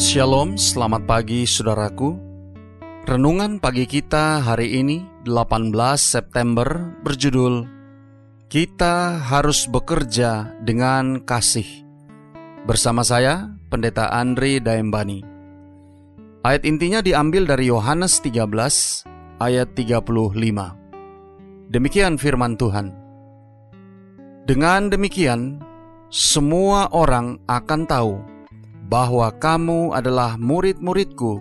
Shalom, selamat pagi saudaraku. Renungan pagi kita hari ini 18 September berjudul Kita harus bekerja dengan kasih. Bersama saya, Pendeta Andre Daembani. Ayat intinya diambil dari Yohanes 13 ayat 35. Demikian firman Tuhan. Dengan demikian, semua orang akan tahu bahwa kamu adalah murid-muridku,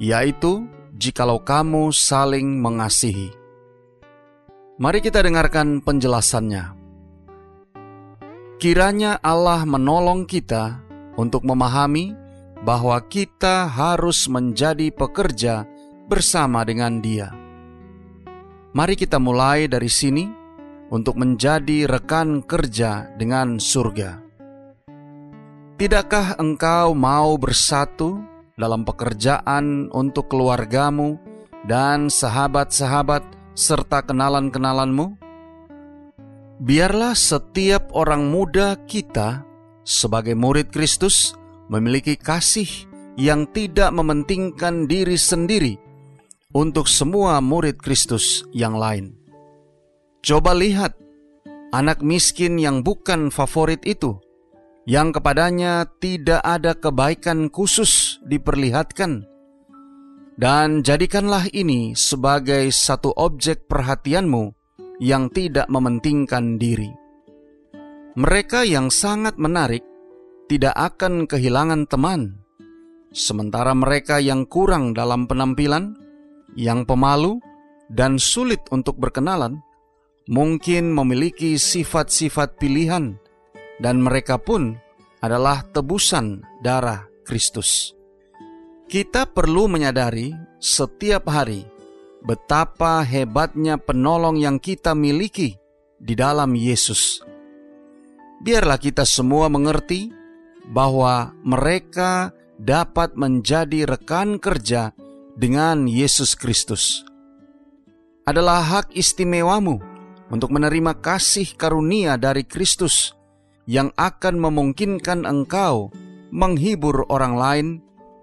yaitu jikalau kamu saling mengasihi. Mari kita dengarkan penjelasannya. Kiranya Allah menolong kita untuk memahami bahwa kita harus menjadi pekerja bersama dengan Dia. Mari kita mulai dari sini untuk menjadi rekan kerja dengan surga. Tidakkah engkau mau bersatu dalam pekerjaan untuk keluargamu dan sahabat-sahabat serta kenalan-kenalanmu? Biarlah setiap orang muda kita sebagai murid Kristus memiliki kasih yang tidak mementingkan diri sendiri untuk semua murid Kristus yang lain. Coba lihat anak miskin yang bukan favorit itu yang kepadanya tidak ada kebaikan khusus diperlihatkan. Dan jadikanlah ini sebagai satu objek perhatianmu yang tidak mementingkan diri. Mereka yang sangat menarik tidak akan kehilangan teman, sementara mereka yang kurang dalam penampilan, yang pemalu, dan sulit untuk berkenalan, mungkin memiliki sifat-sifat pilihan dan mereka pun adalah tebusan darah Kristus. Kita perlu menyadari setiap hari betapa hebatnya penolong yang kita miliki di dalam Yesus. Biarlah kita semua mengerti bahwa mereka dapat menjadi rekan kerja dengan Yesus Kristus. Adalah hak istimewamu untuk menerima kasih karunia dari Kristus yang akan memungkinkan engkau menghibur orang lain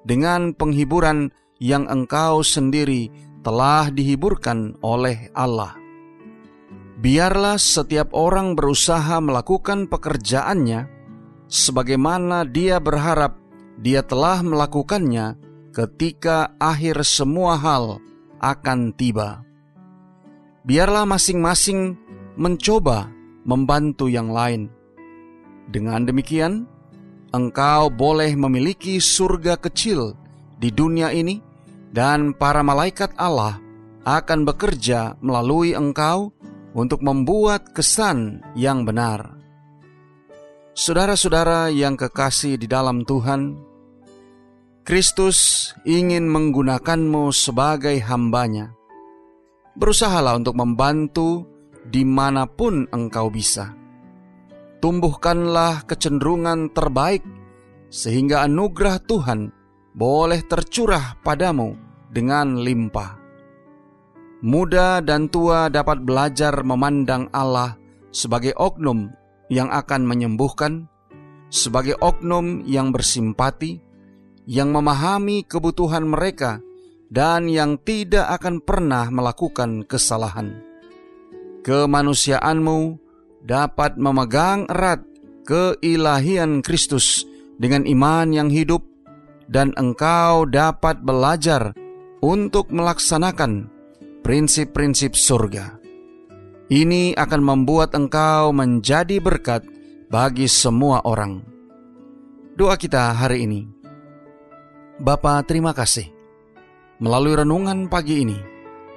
dengan penghiburan yang engkau sendiri telah dihiburkan oleh Allah. Biarlah setiap orang berusaha melakukan pekerjaannya sebagaimana dia berharap dia telah melakukannya ketika akhir semua hal akan tiba. Biarlah masing-masing mencoba membantu yang lain dengan demikian, engkau boleh memiliki surga kecil di dunia ini, dan para malaikat Allah akan bekerja melalui engkau untuk membuat kesan yang benar. Saudara-saudara yang kekasih di dalam Tuhan, Kristus ingin menggunakanmu sebagai hambanya. Berusahalah untuk membantu di mana pun engkau bisa tumbuhkanlah kecenderungan terbaik, sehingga anugerah Tuhan boleh tercurah padamu dengan limpah. Muda dan tua dapat belajar memandang Allah sebagai oknum yang akan menyembuhkan, sebagai oknum yang bersimpati, yang memahami kebutuhan mereka, dan yang tidak akan pernah melakukan kesalahan. Kemanusiaanmu dapat memegang erat keilahian Kristus dengan iman yang hidup, dan engkau dapat belajar untuk melaksanakan prinsip-prinsip surga. Ini akan membuat engkau menjadi berkat bagi semua orang. Doa kita hari ini. Bapa, terima kasih. Melalui renungan pagi ini,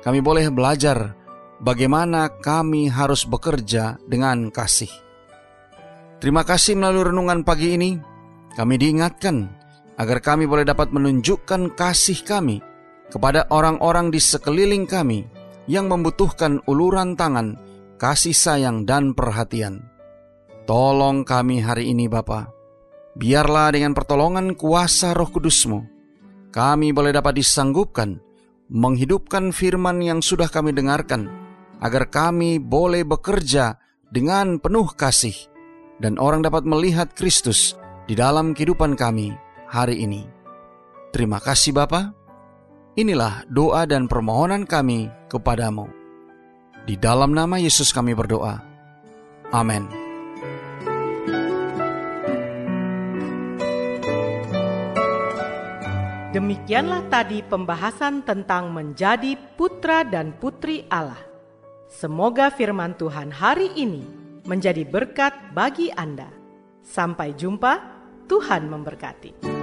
kami boleh belajar bagaimana kami harus bekerja dengan kasih. Terima kasih melalui renungan pagi ini, Kami diingatkan agar kami boleh dapat menunjukkan kasih kami kepada orang-orang di sekeliling kami yang membutuhkan uluran tangan, kasih sayang, dan perhatian. Tolong kami hari ini Bapa. Biarlah dengan pertolongan kuasa roh kudusmu, kami boleh dapat disanggupkan menghidupkan firman yang sudah kami dengarkan, agar kami boleh bekerja dengan penuh kasih, dan orang dapat melihat Kristus di dalam kehidupan kami hari ini. Terima kasih Bapa. Inilah doa dan permohonan kami kepadamu. Di dalam nama Yesus kami berdoa. Amin. Demikianlah tadi pembahasan tentang menjadi putra dan putri Allah. Semoga firman Tuhan hari ini menjadi berkat bagi Anda. Sampai jumpa, Tuhan memberkati.